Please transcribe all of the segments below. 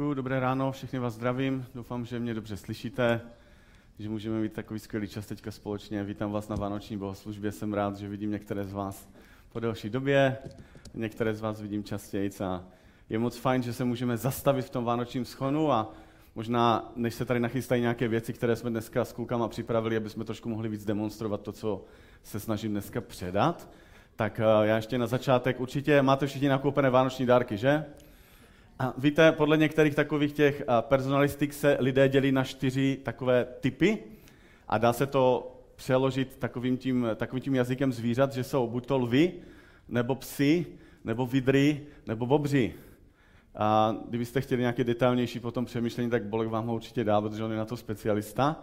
děkuji, dobré ráno, všechny vás zdravím, doufám, že mě dobře slyšíte, že můžeme mít takový skvělý čas teďka společně. Vítám vás na Vánoční bohoslužbě, jsem rád, že vidím některé z vás po delší době, některé z vás vidím častěji a je moc fajn, že se můžeme zastavit v tom vánočním schonu a možná, než se tady nachystají nějaké věci, které jsme dneska s klukama připravili, aby jsme trošku mohli víc demonstrovat to, co se snažím dneska předat, tak eh, já ještě na začátek, určitě máte všichni nakoupené vánoční dárky, že? A víte, podle některých takových těch eh, personalistik se lidé dělí na čtyři takové typy a dá se to přeložit takovým tím, takovým tím jazykem zvířat, že jsou buď to lvy, nebo psy, nebo vidry, nebo bobři. A kdybyste chtěli nějaké detailnější potom přemýšlení, tak Bolek vám ho určitě dá, protože on je na to specialista.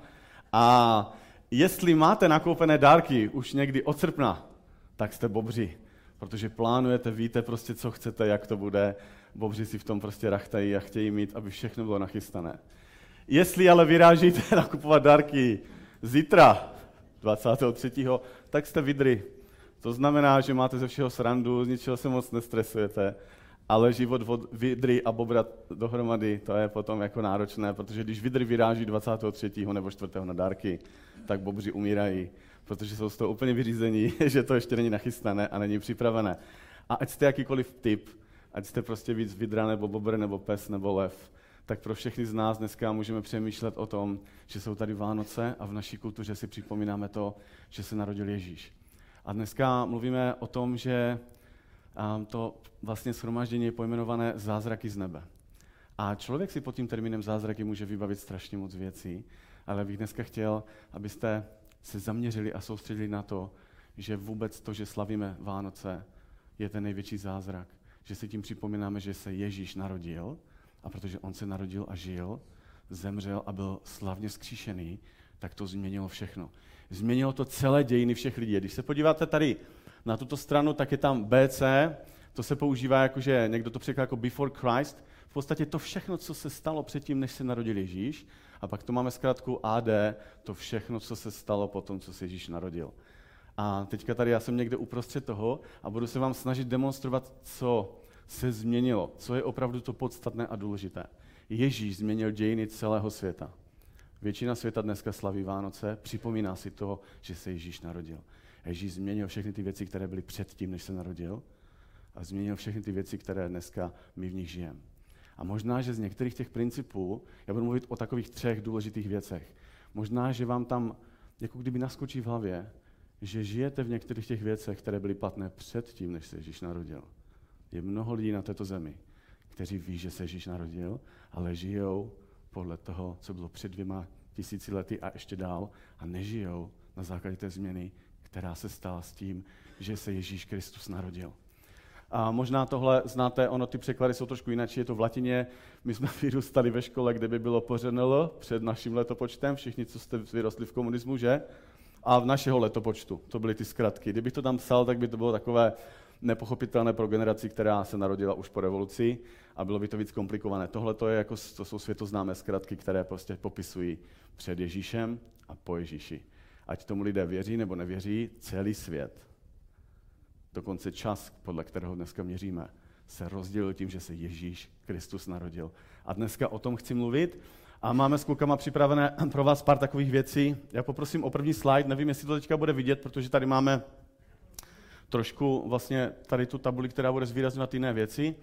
A jestli máte nakoupené dárky už někdy od srpna, tak jste bobři, protože plánujete, víte prostě, co chcete, jak to bude. Bobři si v tom prostě rachtají a chtějí mít, aby všechno bylo nachystané. Jestli ale vyrážíte nakupovat dárky zítra, 23., tak jste vidry. To znamená, že máte ze všeho srandu, z ničeho se moc nestresujete, ale život od vidry a bobra dohromady, to je potom jako náročné, protože když vidry vyráží 23. nebo 4. na dárky, tak bobři umírají, protože jsou z toho úplně vyřízení, že to ještě není nachystané a není připravené. A ať jste jakýkoliv typ, ať jste prostě víc vidra nebo bobr nebo pes nebo lev, tak pro všechny z nás dneska můžeme přemýšlet o tom, že jsou tady Vánoce a v naší kultuře si připomínáme to, že se narodil Ježíš. A dneska mluvíme o tom, že to vlastně shromáždění je pojmenované zázraky z nebe. A člověk si pod tím termínem zázraky může vybavit strašně moc věcí, ale bych dneska chtěl, abyste se zaměřili a soustředili na to, že vůbec to, že slavíme Vánoce, je ten největší zázrak. Že si tím připomínáme, že se Ježíš narodil a protože on se narodil a žil, zemřel a byl slavně skříšený, tak to změnilo všechno. Změnilo to celé dějiny všech lidí. Když se podíváte tady na tuto stranu, tak je tam BC, to se používá jako, že někdo to překládá jako before Christ, v podstatě to všechno, co se stalo předtím, než se narodil Ježíš, a pak to máme zkrátku AD, to všechno, co se stalo po tom, co se Ježíš narodil. A teďka tady já jsem někde uprostřed toho a budu se vám snažit demonstrovat, co se změnilo, co je opravdu to podstatné a důležité. Ježíš změnil dějiny celého světa. Většina světa dneska slaví Vánoce, připomíná si toho, že se Ježíš narodil. Ježíš změnil všechny ty věci, které byly předtím, než se narodil, a změnil všechny ty věci, které dneska my v nich žijeme. A možná, že z některých těch principů, já budu mluvit o takových třech důležitých věcech. Možná, že vám tam jako kdyby naskočí v hlavě, že žijete v některých těch věcech, které byly platné předtím, než se Ježíš narodil. Je mnoho lidí na této zemi, kteří ví, že se Ježíš narodil, ale žijou podle toho, co bylo před dvěma tisíci lety a ještě dál a nežijou na základě té změny, která se stala s tím, že se Ježíš Kristus narodil. A možná tohle znáte, ono ty překlady jsou trošku jinak, je to v latině. My jsme vyrůstali ve škole, kde by bylo pořenl před naším letopočtem, všichni, co jste vyrostli v komunismu, že? A v našeho letopočtu, to byly ty zkratky. Kdybych to tam psal, tak by to bylo takové nepochopitelné pro generaci, která se narodila už po revoluci a bylo by to víc komplikované. Tohle to, je jako, to jsou světoznámé zkratky, které prostě popisují před Ježíšem a po Ježíši. Ať tomu lidé věří nebo nevěří, celý svět, dokonce čas, podle kterého dneska měříme, se rozdělil tím, že se Ježíš Kristus narodil. A dneska o tom chci mluvit. A máme s klukama připravené pro vás pár takových věcí. Já poprosím o první slide, nevím, jestli to teďka bude vidět, protože tady máme trošku vlastně tady tu tabuli, která bude zvýrazňovat jiné věci.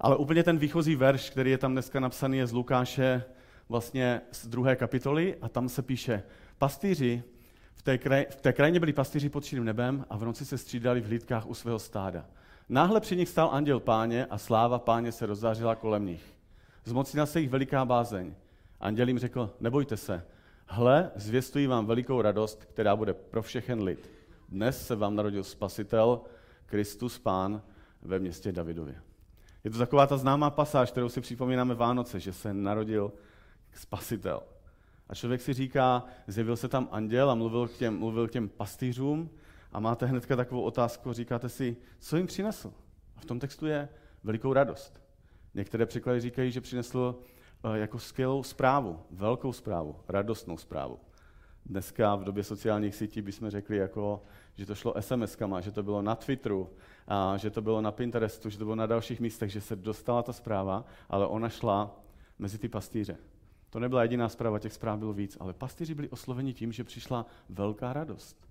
Ale úplně ten výchozí verš, který je tam dneska napsaný, je z Lukáše vlastně z druhé kapitoly a tam se píše, pastýři v té, kraj, v té krajině byli pastýři pod širým nebem a v noci se střídali v hlídkách u svého stáda. Náhle při nich stál anděl páně a sláva páně se rozzářila kolem nich. Zmocnila se jich veliká bázeň. Anděl jim řekl, nebojte se, hle, zvěstují vám velikou radost, která bude pro všechen lid. Dnes se vám narodil spasitel, Kristus Pán ve městě Davidově. Je to taková ta známá pasáž, kterou si připomínáme Vánoce, že se narodil spasitel. A člověk si říká, zjevil se tam anděl a mluvil k těm, mluvil k těm pastýřům a máte hnedka takovou otázku, říkáte si, co jim přinesl? A v tom textu je velikou radost. Některé překlady říkají, že přinesl jako skvělou zprávu, velkou zprávu, radostnou zprávu. Dneska v době sociálních sítí bychom řekli, jako, že to šlo SMS-kama, že to bylo na Twitteru, a že to bylo na Pinterestu, že to bylo na dalších místech, že se dostala ta zpráva, ale ona šla mezi ty pastýře. To nebyla jediná zpráva, těch zpráv bylo víc, ale pastýři byli osloveni tím, že přišla velká radost.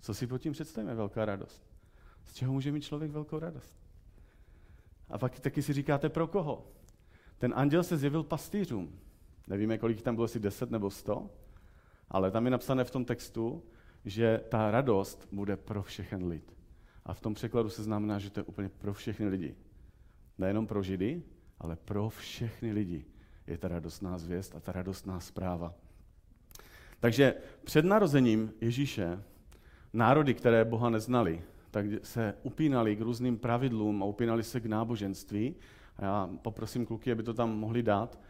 Co si pod tím představíme, velká radost? Z čeho může mít člověk velkou radost? A pak taky si říkáte, pro koho? Ten anděl se zjevil pastýřům. Nevíme, kolik tam bylo, asi 10 nebo 100, ale tam je napsané v tom textu, že ta radost bude pro všechen lid. A v tom překladu se znamená, že to je úplně pro všechny lidi. Nejenom pro židy, ale pro všechny lidi je ta radostná zvěst a ta radostná zpráva. Takže před narozením Ježíše národy, které Boha neznali, tak se upínali k různým pravidlům a upínali se k náboženství. A já poprosím kluky, aby to tam mohli dát.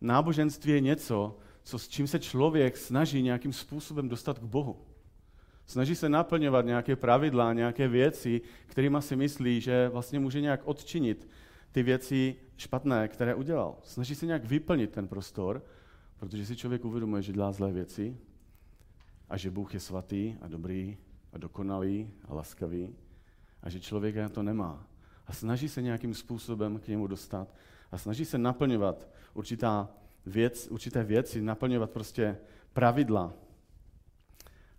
Náboženství je něco, co, s čím se člověk snaží nějakým způsobem dostat k Bohu. Snaží se naplňovat nějaké pravidla, nějaké věci, kterými si myslí, že vlastně může nějak odčinit ty věci špatné, které udělal. Snaží se nějak vyplnit ten prostor, protože si člověk uvědomuje, že dělá zlé věci a že Bůh je svatý a dobrý a dokonalý a laskavý a že člověk na to nemá. A snaží se nějakým způsobem k němu dostat a snaží se naplňovat určitá věc, určité věci, naplňovat prostě pravidla.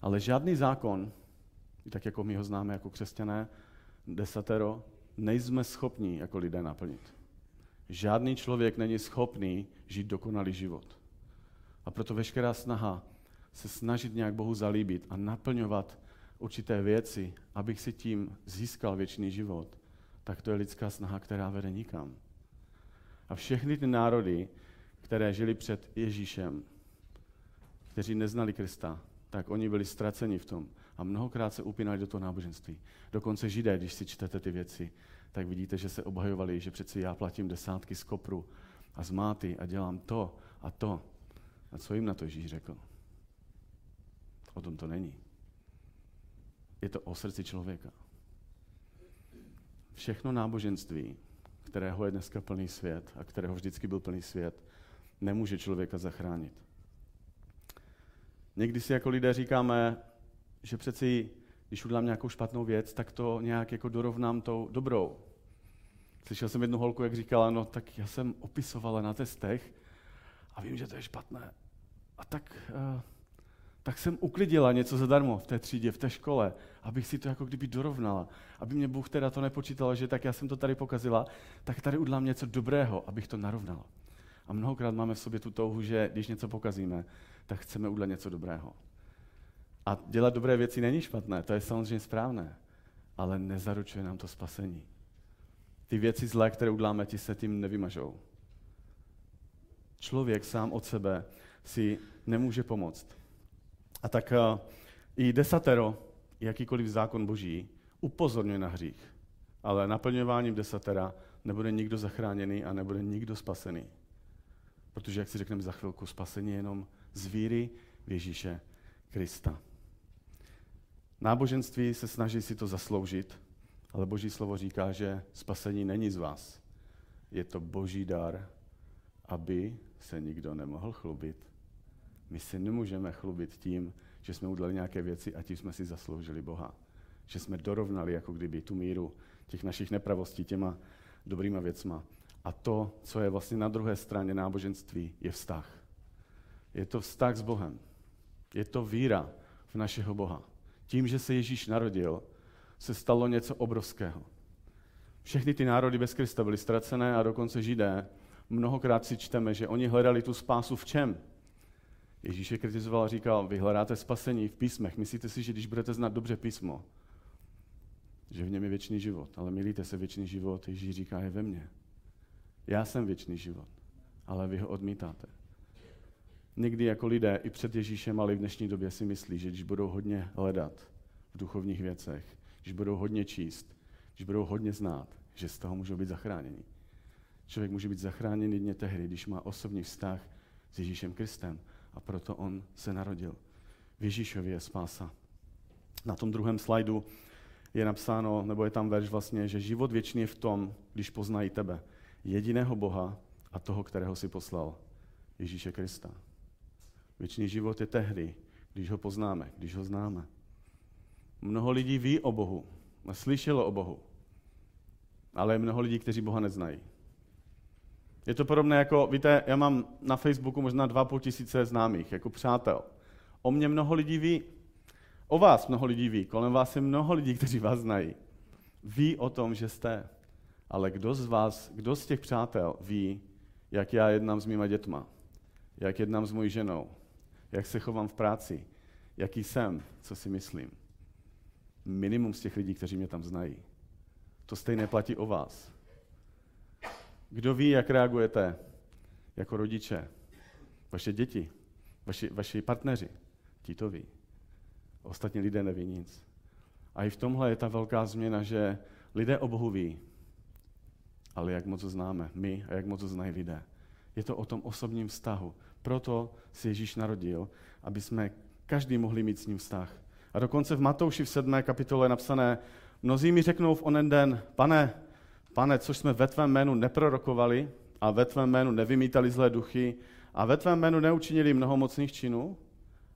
Ale žádný zákon, tak jako my ho známe jako křesťané, desatero, nejsme schopni jako lidé naplnit. Žádný člověk není schopný žít dokonalý život. A proto veškerá snaha se snažit nějak Bohu zalíbit a naplňovat určité věci, abych si tím získal věčný život, tak to je lidská snaha, která vede nikam. A všechny ty národy, které žili před Ježíšem, kteří neznali Krista, tak oni byli ztraceni v tom. A mnohokrát se upínali do toho náboženství. Dokonce židé, když si čtete ty věci, tak vidíte, že se obhajovali, že přeci já platím desátky z kopru a z máty a dělám to a to. A co jim na to Ježíš řekl? O tom to není. Je to o srdci člověka. Všechno náboženství, kterého je dneska plný svět a kterého vždycky byl plný svět, nemůže člověka zachránit. Někdy si jako lidé říkáme, že přeci, když udělám nějakou špatnou věc, tak to nějak jako dorovnám tou dobrou. Slyšel jsem jednu holku, jak říkala, no tak já jsem opisovala na testech a vím, že to je špatné. A tak, uh, tak jsem uklidila něco zadarmo v té třídě, v té škole, abych si to jako kdyby dorovnala. Aby mě Bůh teda to nepočítal, že tak já jsem to tady pokazila, tak tady udělám něco dobrého, abych to narovnala. A mnohokrát máme v sobě tu touhu, že když něco pokazíme, tak chceme udělat něco dobrého. A dělat dobré věci není špatné, to je samozřejmě správné, ale nezaručuje nám to spasení. Ty věci zlé, které uděláme, ti se tím nevymažou. Člověk sám od sebe si nemůže pomoct. A tak uh, i desatero, jakýkoliv zákon boží, upozorňuje na hřích. Ale naplňováním desatera nebude nikdo zachráněný a nebude nikdo spasený. Protože, jak si řekneme za chvilku, spasení je jenom z víry v Ježíše Krista. Náboženství se snaží si to zasloužit, ale Boží slovo říká, že spasení není z vás. Je to Boží dar, aby se nikdo nemohl chlubit. My si nemůžeme chlubit tím, že jsme udělali nějaké věci a tím jsme si zasloužili Boha. Že jsme dorovnali jako kdyby tu míru těch našich nepravostí těma dobrýma věcma. A to, co je vlastně na druhé straně náboženství, je vztah. Je to vztah s Bohem. Je to víra v našeho Boha. Tím, že se Ježíš narodil, se stalo něco obrovského. Všechny ty národy bez Krista byly ztracené a dokonce židé. Mnohokrát si čteme, že oni hledali tu spásu v čem? Ježíš je kritizoval a říkal, vy hledáte spasení v písmech. Myslíte si, že když budete znát dobře písmo, že v něm je věčný život. Ale milíte se, věčný život, Ježíš říká, je ve mně. Já jsem věčný život, ale vy ho odmítáte. Někdy jako lidé i před Ježíšem, ale i v dnešní době si myslí, že když budou hodně hledat v duchovních věcech, když budou hodně číst, když budou hodně znát, že z toho můžou být zachráněni. Člověk může být zachráněn jedně tehdy, když má osobní vztah s Ježíšem Kristem a proto on se narodil. V Ježíšově je spása. Na tom druhém slajdu je napsáno, nebo je tam verš vlastně, že život věčný je v tom, když poznají tebe, jediného Boha a toho, kterého si poslal, Ježíše Krista. Věčný život je tehdy, když ho poznáme, když ho známe. Mnoho lidí ví o Bohu, slyšelo o Bohu, ale je mnoho lidí, kteří Boha neznají. Je to podobné jako, víte, já mám na Facebooku možná dva půl tisíce známých, jako přátel. O mě mnoho lidí ví. O vás mnoho lidí ví. Kolem vás je mnoho lidí, kteří vás znají. Ví o tom, že jste. Ale kdo z vás, kdo z těch přátel ví, jak já jednám s mýma dětma? Jak jednám s mojí ženou? Jak se chovám v práci? Jaký jsem? Co si myslím? Minimum z těch lidí, kteří mě tam znají. To stejné platí o vás. Kdo ví, jak reagujete jako rodiče, vaše děti, vaši, vaši partneři, ti to ví. Ostatní lidé neví nic. A i v tomhle je ta velká změna, že lidé o Bohu ví, ale jak moc ho známe my a jak moc ho znají lidé. Je to o tom osobním vztahu. Proto si Ježíš narodil, aby jsme každý mohli mít s ním vztah. A dokonce v Matouši v 7. kapitole je napsané, mnozí mi řeknou v onen den, pane, pane, což jsme ve tvém jménu neprorokovali a ve tvém jménu nevymítali zlé duchy a ve tvém jménu neučinili mnoho mocných činů?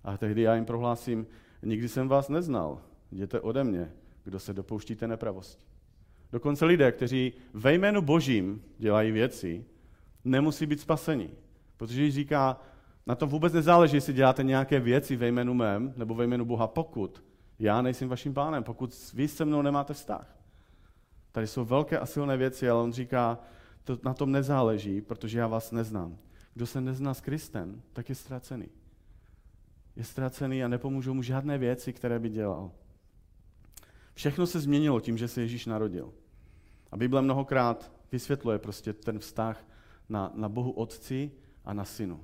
A tehdy já jim prohlásím, nikdy jsem vás neznal, jděte ode mě, kdo se dopouštíte nepravosti. Dokonce lidé, kteří ve jménu Božím dělají věci, nemusí být spaseni. Protože Ježíš říká, na tom vůbec nezáleží, jestli děláte nějaké věci ve jménu mém nebo ve jménu Boha, pokud já nejsem vaším pánem, pokud vy se mnou nemáte vztah. Tady jsou velké a silné věci, ale on říká, to na tom nezáleží, protože já vás neznám. Kdo se nezná s Kristem, tak je ztracený. Je ztracený a nepomůžou mu žádné věci, které by dělal. Všechno se změnilo tím, že se Ježíš narodil. A Bible mnohokrát vysvětluje prostě ten vztah na, na Bohu Otci a na Synu.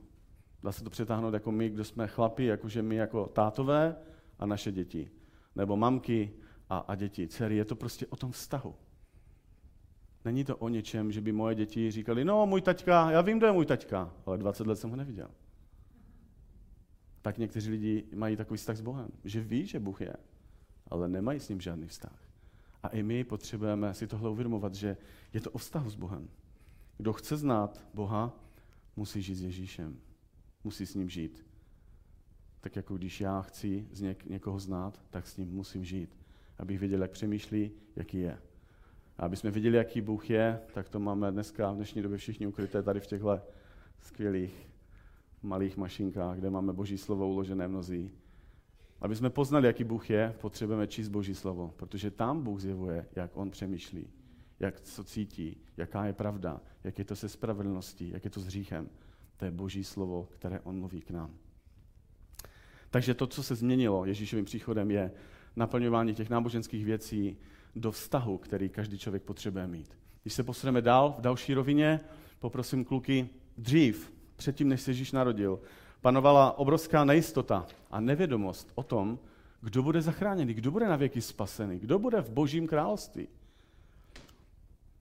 Dá se to přetáhnout jako my, kdo jsme chlapi, jakože my jako tátové a naše děti. Nebo mamky a, a děti, dcery. Je to prostě o tom vztahu. Není to o něčem, že by moje děti říkali, no můj taťka, já vím, kdo je můj taťka, ale 20 let jsem ho neviděl. Tak někteří lidi mají takový vztah s Bohem, že ví, že Bůh je, ale nemají s ním žádný vztah. A i my potřebujeme si tohle uvědomovat, že je to o vztahu s Bohem. Kdo chce znát Boha, musí žít s Ježíšem. Musí s ním žít. Tak jako když já chci z něk- někoho znát, tak s ním musím žít. Abych věděl, jak přemýšlí, jaký je. A aby jsme viděli, jaký Bůh je, tak to máme dneska v dnešní době všichni ukryté tady v těchto skvělých malých mašinkách, kde máme Boží slovo uložené mnozí. Aby jsme poznali, jaký Bůh je, potřebujeme číst Boží slovo, protože tam Bůh zjevuje, jak On přemýšlí, jak co cítí, jaká je pravda, jak je to se spravedlností, jak je to s hříchem. To je Boží slovo, které On mluví k nám. Takže to, co se změnilo Ježíšovým příchodem, je naplňování těch náboženských věcí do vztahu, který každý člověk potřebuje mít. Když se posuneme dál, v další rovině, poprosím kluky, dřív, předtím, než se Ježíš narodil, panovala obrovská nejistota a nevědomost o tom, kdo bude zachráněný, kdo bude na věky spasený, kdo bude v božím království.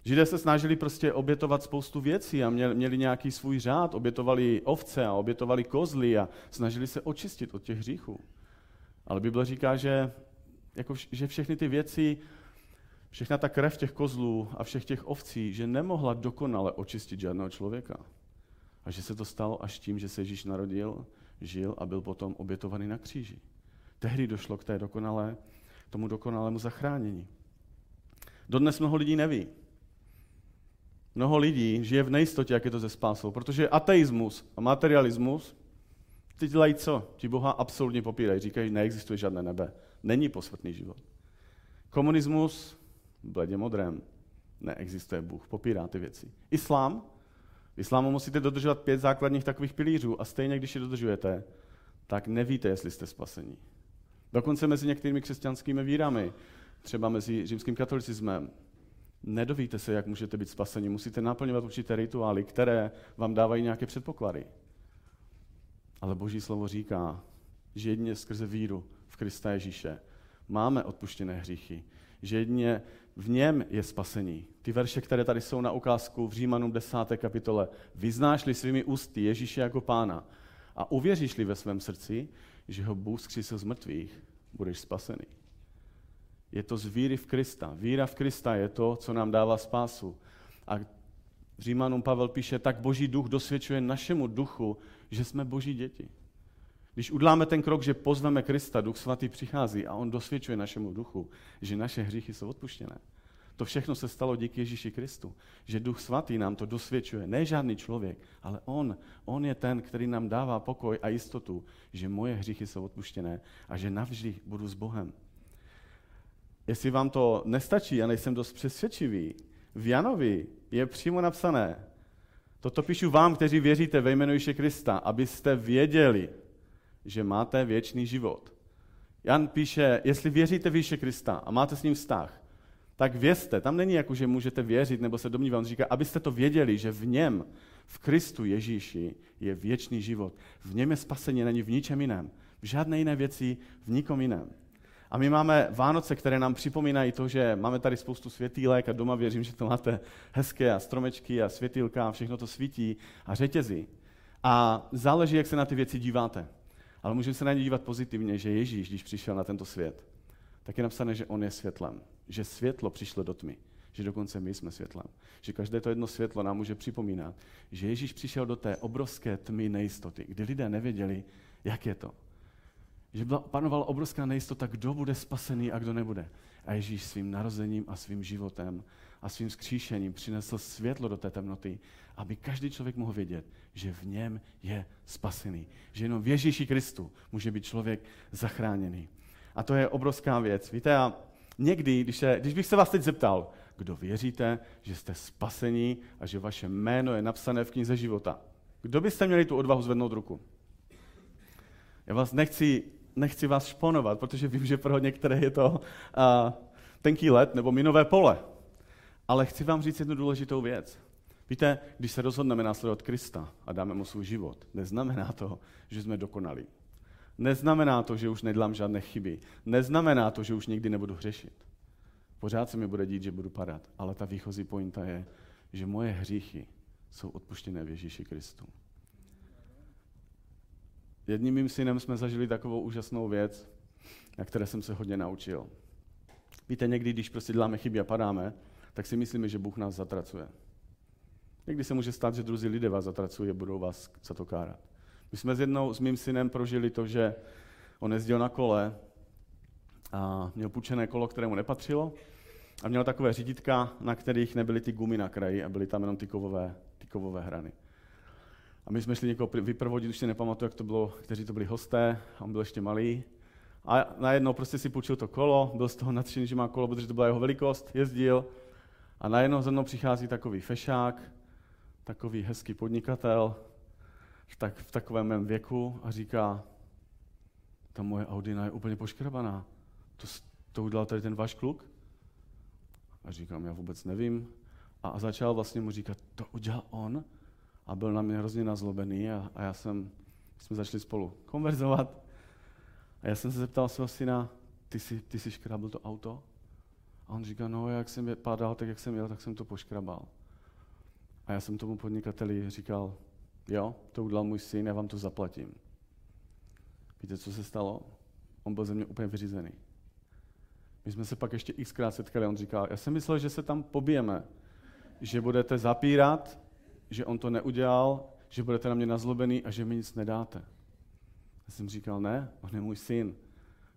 Židé se snažili prostě obětovat spoustu věcí a měli nějaký svůj řád, obětovali ovce a obětovali kozly a snažili se očistit od těch hříchů. Ale Bible říká, že, jako, že všechny ty věci, všechna ta krev těch kozlů a všech těch ovcí, že nemohla dokonale očistit žádného člověka. A že se to stalo až tím, že se Ježíš narodil, žil a byl potom obětovaný na kříži. Tehdy došlo k té dokonalé, tomu dokonalému zachránění. Dodnes mnoho lidí neví. Mnoho lidí žije v nejistotě, jak je to ze spásou, protože ateismus a materialismus ty dělají co? Ti Boha absolutně popírají. Říkají, neexistuje žádné nebe. Není posmrtný život. Komunismus, bledě modrém, neexistuje Bůh, popírá ty věci. Islám, v islámu musíte dodržovat pět základních takových pilířů a stejně, když je dodržujete, tak nevíte, jestli jste spasení. Dokonce mezi některými křesťanskými vírami, třeba mezi římským katolicismem, nedovíte se, jak můžete být spaseni. Musíte naplňovat určité rituály, které vám dávají nějaké předpoklady. Ale Boží slovo říká, že jedině skrze víru v Krista Ježíše máme odpuštěné hříchy, že jedině v něm je spasení. Ty verše, které tady jsou na ukázku v Římanům 10. kapitole. Vyznáš-li svými ústy Ježíše jako pána a uvěříš-li ve svém srdci, že ho Bůh zkřísil z mrtvých, budeš spasený. Je to z víry v Krista. Víra v Krista je to, co nám dává spásu. A Římanům Pavel píše, tak boží duch dosvědčuje našemu duchu, že jsme boží děti. Když udláme ten krok, že pozveme Krista, Duch Svatý přichází a on dosvědčuje našemu duchu, že naše hříchy jsou odpuštěné, To všechno se stalo díky Ježíši Kristu. Že Duch Svatý nám to dosvědčuje. Ne žádný člověk, ale On. On je ten, který nám dává pokoj a jistotu, že moje hříchy jsou odpuštěné a že navždy budu s Bohem. Jestli vám to nestačí, já nejsem dost přesvědčivý, v Janovi je přímo napsané, toto píšu vám, kteří věříte ve jménu Ježíše Krista, abyste věděli, že máte věčný život. Jan píše, jestli věříte v Ježíše Krista a máte s ním vztah, tak vězte, tam není jako, že můžete věřit nebo se domnívat, on říká, abyste to věděli, že v něm, v Kristu Ježíši je věčný život. V něm je spasení, není v ničem jiném. V žádné jiné věci, v nikom jiném. A my máme Vánoce, které nám připomínají to, že máme tady spoustu světýlek a doma věřím, že to máte hezké a stromečky a světýlka a všechno to svítí a řetězy. A záleží, jak se na ty věci díváte. Ale můžeme se na ně dívat pozitivně, že Ježíš, když přišel na tento svět, tak je napsané, že on je světlem. Že světlo přišlo do tmy. Že dokonce my jsme světlem. Že každé to jedno světlo nám může připomínat, že Ježíš přišel do té obrovské tmy nejistoty, kdy lidé nevěděli, jak je to. Že panovala obrovská nejistota, kdo bude spasený a kdo nebude. A Ježíš svým narozením a svým životem a svým skříšením přinesl světlo do té temnoty, aby každý člověk mohl vědět, že v něm je spasený. Že jenom v Ježíši Kristu může být člověk zachráněný. A to je obrovská věc. Víte, a někdy, když, se, když bych se vás teď zeptal, kdo věříte, že jste spasení a že vaše jméno je napsané v knize života, kdo byste měli tu odvahu zvednout ruku? Já vás nechci, nechci vás šponovat, protože vím, že pro některé je to uh, tenký let nebo minové pole. Ale chci vám říct jednu důležitou věc. Víte, když se rozhodneme následovat Krista a dáme mu svůj život, neznamená to, že jsme dokonalí. Neznamená to, že už nedělám žádné chyby. Neznamená to, že už nikdy nebudu hřešit. Pořád se mi bude dít, že budu padat. Ale ta výchozí pointa je, že moje hříchy jsou odpuštěné v Ježíši Kristu. Jedním mým synem jsme zažili takovou úžasnou věc, na které jsem se hodně naučil. Víte, někdy, když prostě děláme chyby a padáme, tak si myslíme, že Bůh nás zatracuje. Někdy se může stát, že druzí lidé vás zatracují a budou vás za to kárat. My jsme s jednou s mým synem prožili to, že on jezdil na kole a měl půjčené kolo, kterému nepatřilo a měl takové řídítka, na kterých nebyly ty gumy na kraji a byly tam jenom ty kovové, ty kovové hrany. A my jsme šli někoho vyprovodit, už si nepamatuju, jak to bylo, kteří to byli hosté, on byl ještě malý. A najednou prostě si půjčil to kolo, byl z toho nadšený, že má kolo, protože to byla jeho velikost, jezdil. A najednou za mnou přichází takový fešák, takový hezký podnikatel, v, tak, v takovém mém věku a říká, ta moje Audina je úplně poškrabaná. To, to udělal tady ten váš kluk? A říkám, já vůbec nevím. A, a začal vlastně mu říkat, to udělal on? A byl na mě hrozně nazlobený a, a já jsem, jsme začali spolu konverzovat. A já jsem se zeptal svého syna, ty jsi, ty jsi škrabl to auto? A on říká, no jak jsem padal, tak jak jsem jel, tak jsem to poškrabal. A já jsem tomu podnikateli říkal, jo, to udělal můj syn, já vám to zaplatím. Víte, co se stalo? On byl ze mě úplně vyřízený. My jsme se pak ještě xkrát setkali on říkal, já jsem myslel, že se tam pobijeme, že budete zapírat, že on to neudělal, že budete na mě nazlobený a že mi nic nedáte. Já jsem říkal, ne, on je můj syn.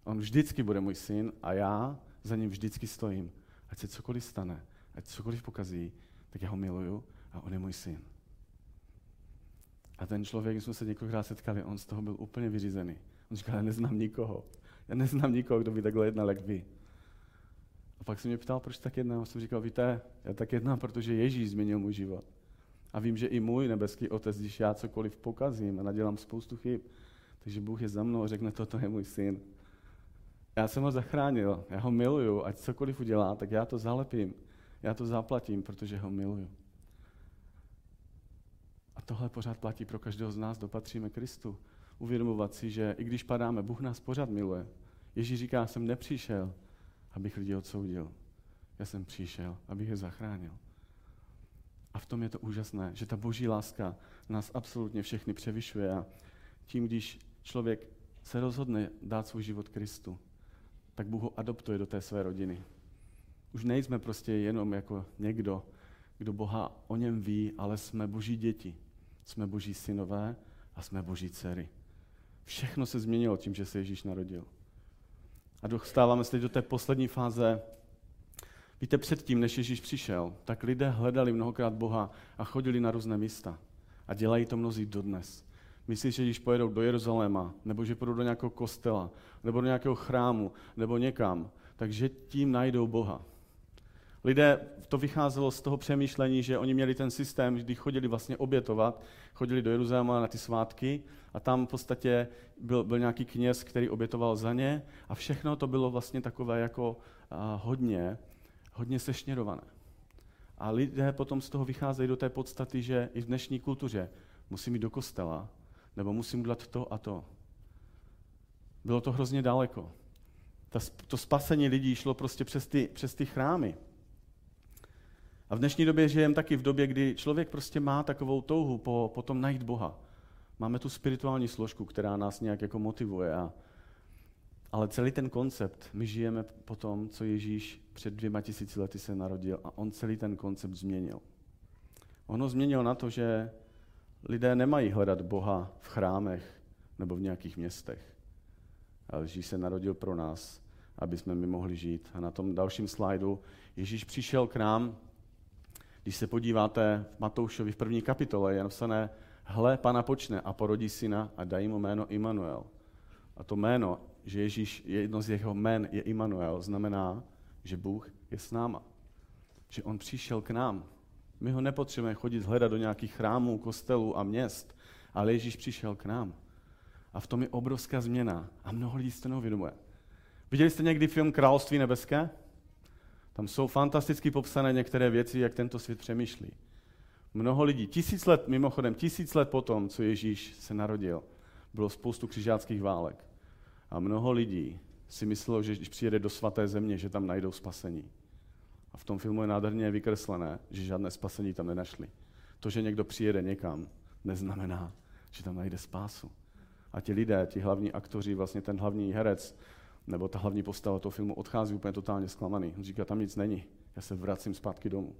On vždycky bude můj syn a já za ním vždycky stojím. Ať se cokoliv stane, ať cokoliv pokazí, tak já ho miluju a on je můj syn. A ten člověk, když jsme se několikrát setkali, on z toho byl úplně vyřízený. On říkal, já neznám nikoho. Já neznám nikoho, kdo by takhle jednal, jak vy. A pak se mě ptal, proč tak jednám. A jsem říkal, víte, já tak jednám, protože Ježíš změnil můj život. A vím, že i můj nebeský otec, když já cokoliv pokazím a nadělám spoustu chyb, takže Bůh je za mnou a řekne, toto je můj syn. Já jsem ho zachránil, já ho miluju, ať cokoliv udělá, tak já to zalepím, já to zaplatím, protože ho miluju. A tohle pořád platí pro každého z nás, dopatříme Kristu. Uvědomovat si, že i když padáme, Bůh nás pořád miluje. Ježíš říká, já jsem nepřišel, abych lidi odsoudil. Já jsem přišel, abych je zachránil. A v tom je to úžasné, že ta boží láska nás absolutně všechny převyšuje a tím, když člověk se rozhodne dát svůj život Kristu, tak Bůh ho adoptuje do té své rodiny. Už nejsme prostě jenom jako někdo, kdo Boha o něm ví, ale jsme boží děti. Jsme boží synové a jsme boží dcery. Všechno se změnilo tím, že se Ježíš narodil. A dostáváme se teď do té poslední fáze Víte, předtím, než Ježíš přišel, tak lidé hledali mnohokrát Boha a chodili na různé místa. A dělají to mnozí dodnes. Myslíš, že když pojedou do Jeruzaléma, nebo že půjdou do nějakého kostela, nebo do nějakého chrámu, nebo někam, takže tím najdou Boha. Lidé, to vycházelo z toho přemýšlení, že oni měli ten systém, kdy chodili vlastně obětovat, chodili do Jeruzaléma na ty svátky a tam v podstatě byl, byl nějaký kněz, který obětoval za ně a všechno to bylo vlastně takové jako a, hodně, hodně sešněrované. A lidé potom z toho vycházejí do té podstaty, že i v dnešní kultuře musím jít do kostela, nebo musím udělat to a to. Bylo to hrozně daleko. Ta, to spasení lidí šlo prostě přes ty, přes ty chrámy. A v dnešní době žijeme taky v době, kdy člověk prostě má takovou touhu po, po tom najít Boha. Máme tu spirituální složku, která nás nějak jako motivuje. A, ale celý ten koncept, my žijeme po tom, co Ježíš před dvěma tisíci lety se narodil a on celý ten koncept změnil. On ho změnil na to, že lidé nemají hledat Boha v chrámech nebo v nějakých městech. Ale Ježíš se narodil pro nás, aby jsme my mohli žít. A na tom dalším slajdu Ježíš přišel k nám když se podíváte v Matoušovi v první kapitole, je napsané, hle, pana počne a porodí syna a dají mu jméno Immanuel. A to jméno, že Ježíš, jedno z jeho jmén je Immanuel, znamená, že Bůh je s náma. Že on přišel k nám. My ho nepotřebujeme chodit hledat do nějakých chrámů, kostelů a měst, ale Ježíš přišel k nám. A v tom je obrovská změna. A mnoho lidí se to neuvědomuje. Viděli jste někdy film Království nebeské? Tam jsou fantasticky popsané některé věci, jak tento svět přemýšlí. Mnoho lidí, tisíc let, mimochodem tisíc let potom, co Ježíš se narodil, bylo spoustu křižáckých válek. A mnoho lidí si myslelo, že když přijede do svaté země, že tam najdou spasení. A v tom filmu je nádherně vykreslené, že žádné spasení tam nenašli. To, že někdo přijede někam, neznamená, že tam najde spásu. A ti lidé, ti hlavní aktoři, vlastně ten hlavní herec, nebo ta hlavní postava toho filmu odchází úplně totálně zklamaný. On říká, tam nic není, já se vracím zpátky domů.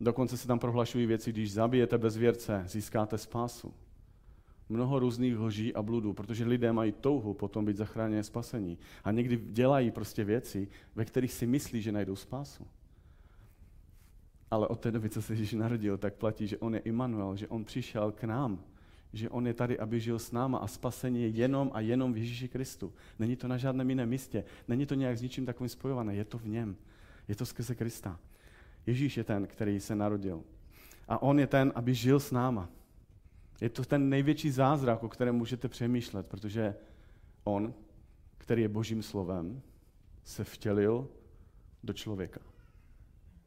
Dokonce se tam prohlašují věci, když zabijete bezvěrce, získáte spásu. Mnoho různých lží a bludů, protože lidé mají touhu potom být zachráněni spasení. A někdy dělají prostě věci, ve kterých si myslí, že najdou spásu. Ale od té doby, co se Ježíš narodil, tak platí, že on je Immanuel, že on přišel k nám, že on je tady, aby žil s náma a spasení je jenom a jenom v Ježíši Kristu. Není to na žádném jiném místě, není to nějak s ničím takovým spojované, je to v něm. Je to skrze Krista. Ježíš je ten, který se narodil. A on je ten, aby žil s náma. Je to ten největší zázrak, o kterém můžete přemýšlet, protože on, který je božím slovem, se vtělil do člověka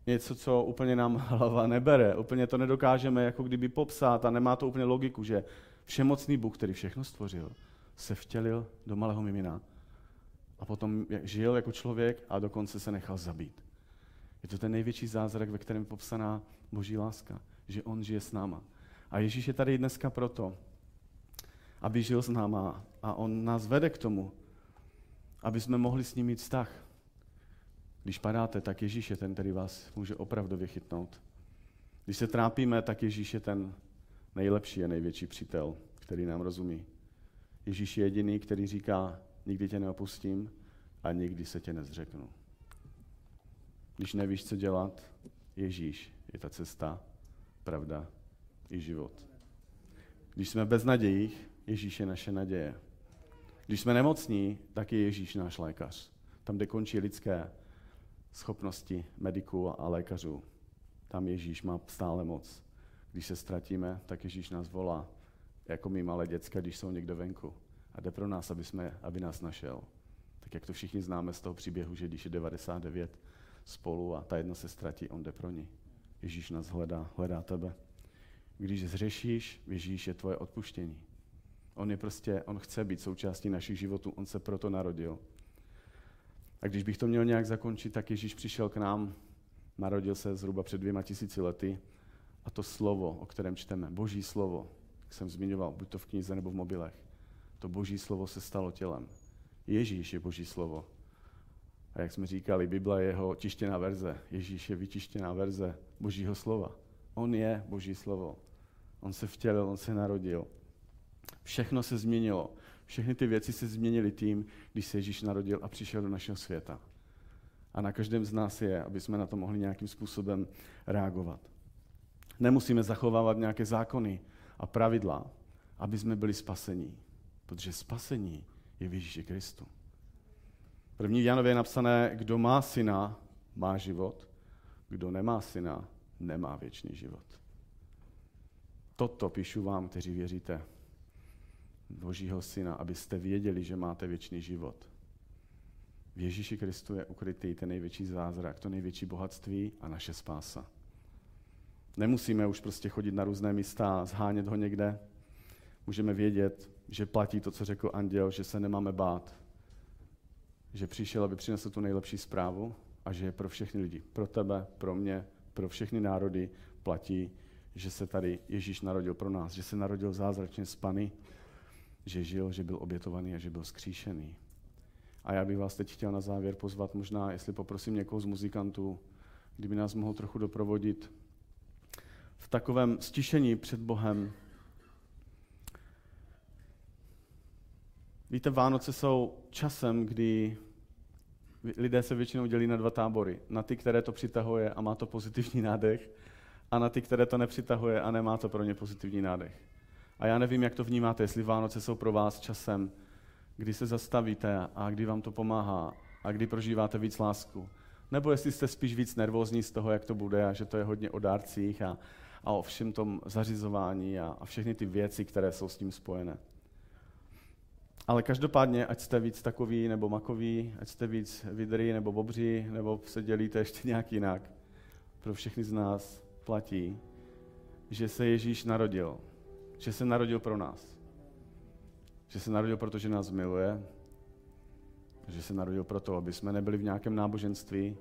něco, co úplně nám hlava nebere. Úplně to nedokážeme jako kdyby popsat a nemá to úplně logiku, že všemocný Bůh, který všechno stvořil, se vtělil do malého mimina a potom žil jako člověk a dokonce se nechal zabít. Je to ten největší zázrak, ve kterém je popsaná boží láska, že on žije s náma. A Ježíš je tady dneska proto, aby žil s náma a on nás vede k tomu, aby jsme mohli s ním mít vztah. Když padáte, tak Ježíš je ten, který vás může opravdu vychytnout. Když se trápíme, tak Ježíš je ten nejlepší a největší přítel, který nám rozumí. Ježíš je jediný, který říká, nikdy tě neopustím a nikdy se tě nezřeknu. Když nevíš, co dělat, Ježíš je ta cesta, pravda i život. Když jsme bez nadějích, Ježíš je naše naděje. Když jsme nemocní, tak je Ježíš náš lékař. Tam, kde končí lidské schopnosti mediků a lékařů. Tam Ježíš má stále moc. Když se ztratíme, tak Ježíš nás volá, jako my malé děcka, když jsou někde venku. A jde pro nás, aby, jsme, aby nás našel. Tak jak to všichni známe z toho příběhu, že když je 99 spolu a ta jedna se ztratí, on jde pro ní. Ježíš nás hledá, hledá tebe. Když zřešíš, Ježíš je tvoje odpuštění. On je prostě, on chce být součástí našich životů, on se proto narodil. A když bych to měl nějak zakončit, tak Ježíš přišel k nám, narodil se zhruba před dvěma tisíci lety a to slovo, o kterém čteme, boží slovo, jak jsem zmiňoval, buď to v knize nebo v mobilech, to boží slovo se stalo tělem. Ježíš je boží slovo. A jak jsme říkali, Bible je jeho tištěná verze. Ježíš je vytištěná verze božího slova. On je boží slovo. On se vtělil, on se narodil. Všechno se změnilo. Všechny ty věci se změnily tím, když se Ježíš narodil a přišel do našeho světa. A na každém z nás je, aby jsme na to mohli nějakým způsobem reagovat. Nemusíme zachovávat nějaké zákony a pravidla, aby jsme byli spasení. Protože spasení je v Ježíši Kristu. První v Janově je napsané, kdo má syna, má život, kdo nemá syna, nemá věčný život. Toto píšu vám, kteří věříte Božího syna, abyste věděli, že máte věčný život. V Ježíši Kristu je ukrytý ten největší zázrak, to největší bohatství a naše spása. Nemusíme už prostě chodit na různé místa, zhánět ho někde. Můžeme vědět, že platí to, co řekl anděl, že se nemáme bát. Že přišel, aby přinesl tu nejlepší zprávu a že je pro všechny lidi. Pro tebe, pro mě, pro všechny národy platí, že se tady Ježíš narodil pro nás, že se narodil zázračně z Pany, že žil, že byl obětovaný a že byl skříšený. A já bych vás teď chtěl na závěr pozvat, možná, jestli poprosím někoho z muzikantů, kdyby nás mohl trochu doprovodit v takovém stišení před Bohem. Víte, Vánoce jsou časem, kdy lidé se většinou dělí na dva tábory. Na ty, které to přitahuje a má to pozitivní nádech, a na ty, které to nepřitahuje a nemá to pro ně pozitivní nádech. A já nevím, jak to vnímáte, jestli Vánoce jsou pro vás časem, kdy se zastavíte a kdy vám to pomáhá a kdy prožíváte víc lásku. Nebo jestli jste spíš víc nervózní z toho, jak to bude a že to je hodně o dárcích a, a o všem tom zařizování a, a všechny ty věci, které jsou s tím spojené. Ale každopádně, ať jste víc takový nebo makový, ať jste víc vidrý nebo bobří, nebo se dělíte ještě nějak jinak, pro všechny z nás platí, že se Ježíš narodil. Že se narodil pro nás. Že se narodil, protože nás miluje. Že se narodil proto, aby jsme nebyli v nějakém náboženství,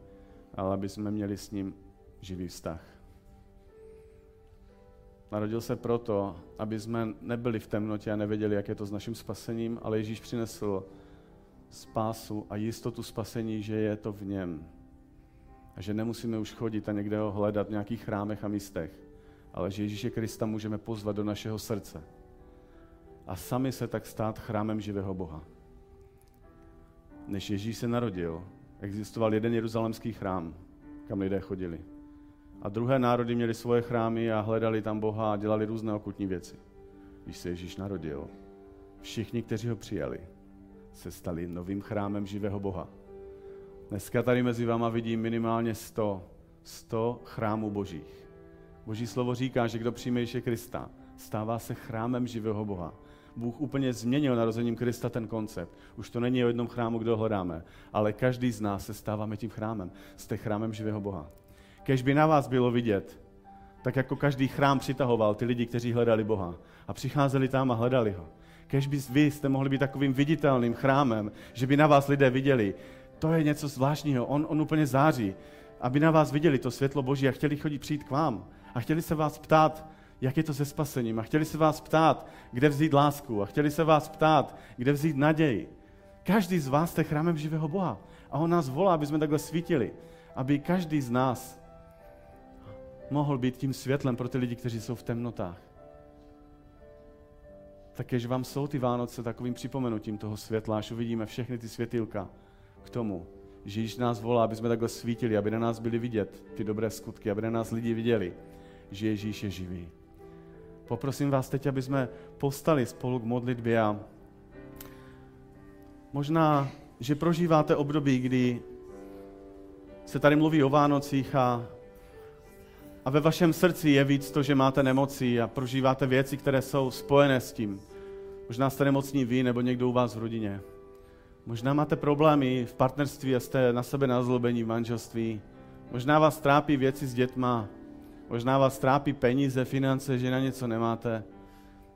ale aby jsme měli s ním živý vztah. Narodil se proto, aby jsme nebyli v temnotě a nevěděli, jak je to s naším spasením, ale Ježíš přinesl spásu a jistotu spasení, že je to v něm. A že nemusíme už chodit a někde ho hledat v nějakých chrámech a místech, ale že Ježíše Krista můžeme pozvat do našeho srdce. A sami se tak stát chrámem živého Boha. Než Ježíš se narodil, existoval jeden jeruzalemský chrám, kam lidé chodili. A druhé národy měly svoje chrámy a hledali tam Boha a dělali různé okutní věci. Když se Ježíš narodil, všichni, kteří ho přijali, se stali novým chrámem živého Boha. Dneska tady mezi váma vidím minimálně 100, 100 chrámů božích. Boží slovo říká, že kdo přijme Ježíše Krista, stává se chrámem živého Boha. Bůh úplně změnil narozením Krista ten koncept. Už to není o jednom chrámu, kdo hledáme, ale každý z nás se stáváme tím chrámem. Jste chrámem živého Boha. Kež by na vás bylo vidět, tak jako každý chrám přitahoval ty lidi, kteří hledali Boha a přicházeli tam a hledali ho. Kež by vy jste mohli být takovým viditelným chrámem, že by na vás lidé viděli, to je něco zvláštního, on, on úplně září, aby na vás viděli to světlo Boží a chtěli chodit přijít k vám. A chtěli se vás ptát, jak je to se spasením. A chtěli se vás ptát, kde vzít lásku. A chtěli se vás ptát, kde vzít naději. Každý z vás jste chrámem živého Boha. A on nás volá, aby jsme takhle svítili, aby každý z nás mohl být tím světlem pro ty lidi, kteří jsou v temnotách. Takéž vám jsou ty Vánoce takovým připomenutím toho světla, až uvidíme všechny ty světilka k tomu, že Ježíš nás volá, aby jsme takhle svítili, aby na nás byli vidět ty dobré skutky, aby na nás lidi viděli, že Ježíš je živý. Poprosím vás teď, aby jsme povstali spolu k modlitbě a možná, že prožíváte období, kdy se tady mluví o Vánocích a a ve vašem srdci je víc to, že máte nemoci a prožíváte věci, které jsou spojené s tím. Možná jste nemocní vy nebo někdo u vás v rodině. Možná máte problémy v partnerství a jste na sebe nazlobení v manželství. Možná vás trápí věci s dětma. Možná vás trápí peníze, finance, že na něco nemáte.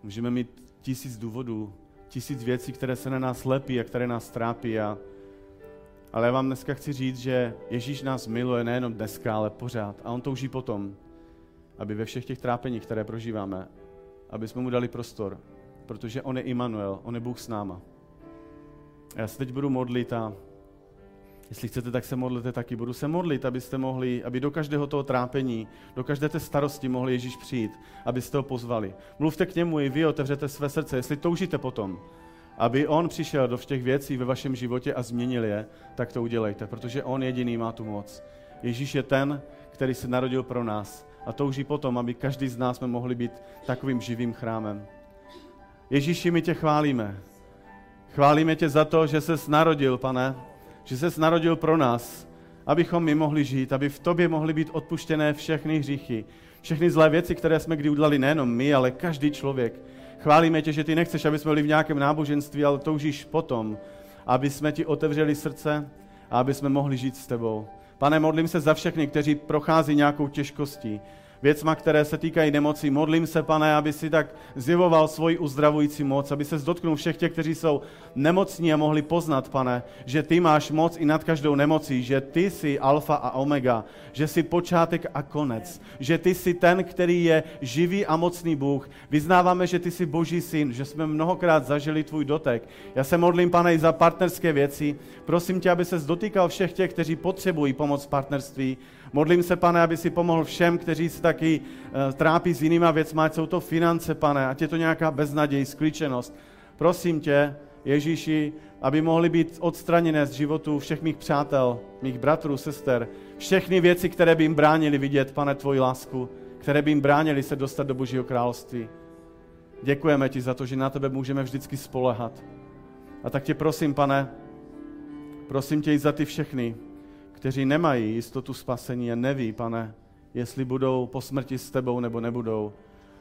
Můžeme mít tisíc důvodů, tisíc věcí, které se na nás lepí a které nás trápí. A... Ale já vám dneska chci říct, že Ježíš nás miluje nejenom dneska, ale pořád. A on touží potom, aby ve všech těch trápeních, které prožíváme, aby jsme mu dali prostor, protože on je Immanuel, on je Bůh s náma. Já se teď budu modlit a jestli chcete, tak se modlete taky. Budu se modlit, abyste mohli, aby do každého toho trápení, do každé té starosti mohli Ježíš přijít, abyste ho pozvali. Mluvte k němu i vy, otevřete své srdce, jestli toužíte potom, aby on přišel do těch věcí ve vašem životě a změnil je, tak to udělejte, protože on jediný má tu moc. Ježíš je ten, který se narodil pro nás a touží potom, aby každý z nás jsme mohli být takovým živým chrámem. Ježíši, my tě chválíme. Chválíme tě za to, že ses narodil, pane, že ses narodil pro nás, abychom my mohli žít, aby v tobě mohly být odpuštěné všechny hříchy, všechny zlé věci, které jsme kdy udělali nejenom my, ale každý člověk. Chválíme tě, že ty nechceš, aby jsme byli v nějakém náboženství, ale toužíš potom, aby jsme ti otevřeli srdce a aby jsme mohli žít s tebou. Pane, modlím se za všechny, kteří prochází nějakou těžkostí, věcma, které se týkají nemocí. Modlím se, pane, aby si tak zjevoval svoji uzdravující moc, aby se dotknul všech těch, kteří jsou nemocní a mohli poznat, pane, že ty máš moc i nad každou nemocí, že ty jsi alfa a omega, že jsi počátek a konec, že ty jsi ten, který je živý a mocný Bůh. Vyznáváme, že ty jsi boží syn, že jsme mnohokrát zažili tvůj dotek. Já se modlím, pane, i za partnerské věci. Prosím tě, aby se dotýkal všech těch, kteří potřebují pomoc v partnerství, Modlím se, pane, aby si pomohl všem, kteří se taky uh, trápí s jinýma věcmi, ať jsou to finance, pane, ať je to nějaká beznaděj, sklíčenost. Prosím tě, Ježíši, aby mohly být odstraněné z životu všech mých přátel, mých bratrů, sester, všechny věci, které by jim bránili vidět, pane, tvoji lásku, které by jim bránili se dostat do Božího království. Děkujeme ti za to, že na tebe můžeme vždycky spolehat. A tak tě prosím, pane, prosím tě i za ty všechny, kteří nemají jistotu spasení a neví, pane, jestli budou po smrti s tebou nebo nebudou,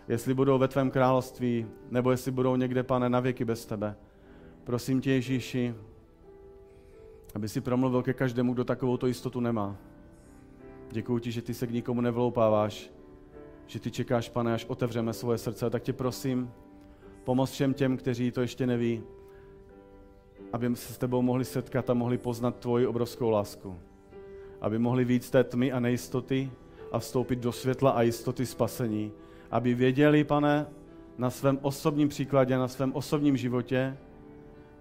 jestli budou ve tvém království, nebo jestli budou někde, pane, na věky bez tebe. Prosím tě, Ježíši, aby si promluvil ke každému, kdo takovou jistotu nemá. Děkuji ti, že ty se k nikomu nevloupáváš, že ty čekáš, pane, až otevřeme svoje srdce. Tak tě prosím, pomoz všem těm, kteří to ještě neví, aby se s tebou mohli setkat a mohli poznat tvoji obrovskou lásku aby mohli víc té tmy a nejistoty a vstoupit do světla a jistoty spasení. Aby věděli, pane, na svém osobním příkladě, na svém osobním životě,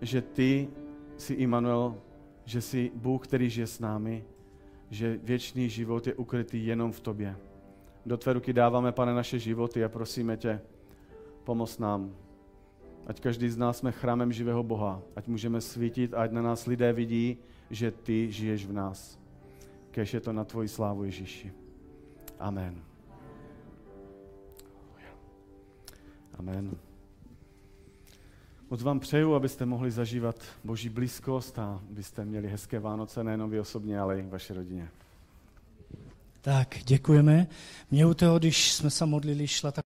že ty jsi Immanuel, že jsi Bůh, který žije s námi, že věčný život je ukrytý jenom v tobě. Do tvé ruky dáváme, pane, naše životy a prosíme tě, pomoz nám. Ať každý z nás jsme chrámem živého Boha, ať můžeme svítit, ať na nás lidé vidí, že ty žiješ v nás. Kež je to na tvoji slávu, Ježíši. Amen. Amen. Moc vám přeju, abyste mohli zažívat Boží blízkost a abyste měli hezké Vánoce, nejenom vy osobně, ale i vaše rodině. Tak, děkujeme. Mě u toho, když jsme se modlili, šla tak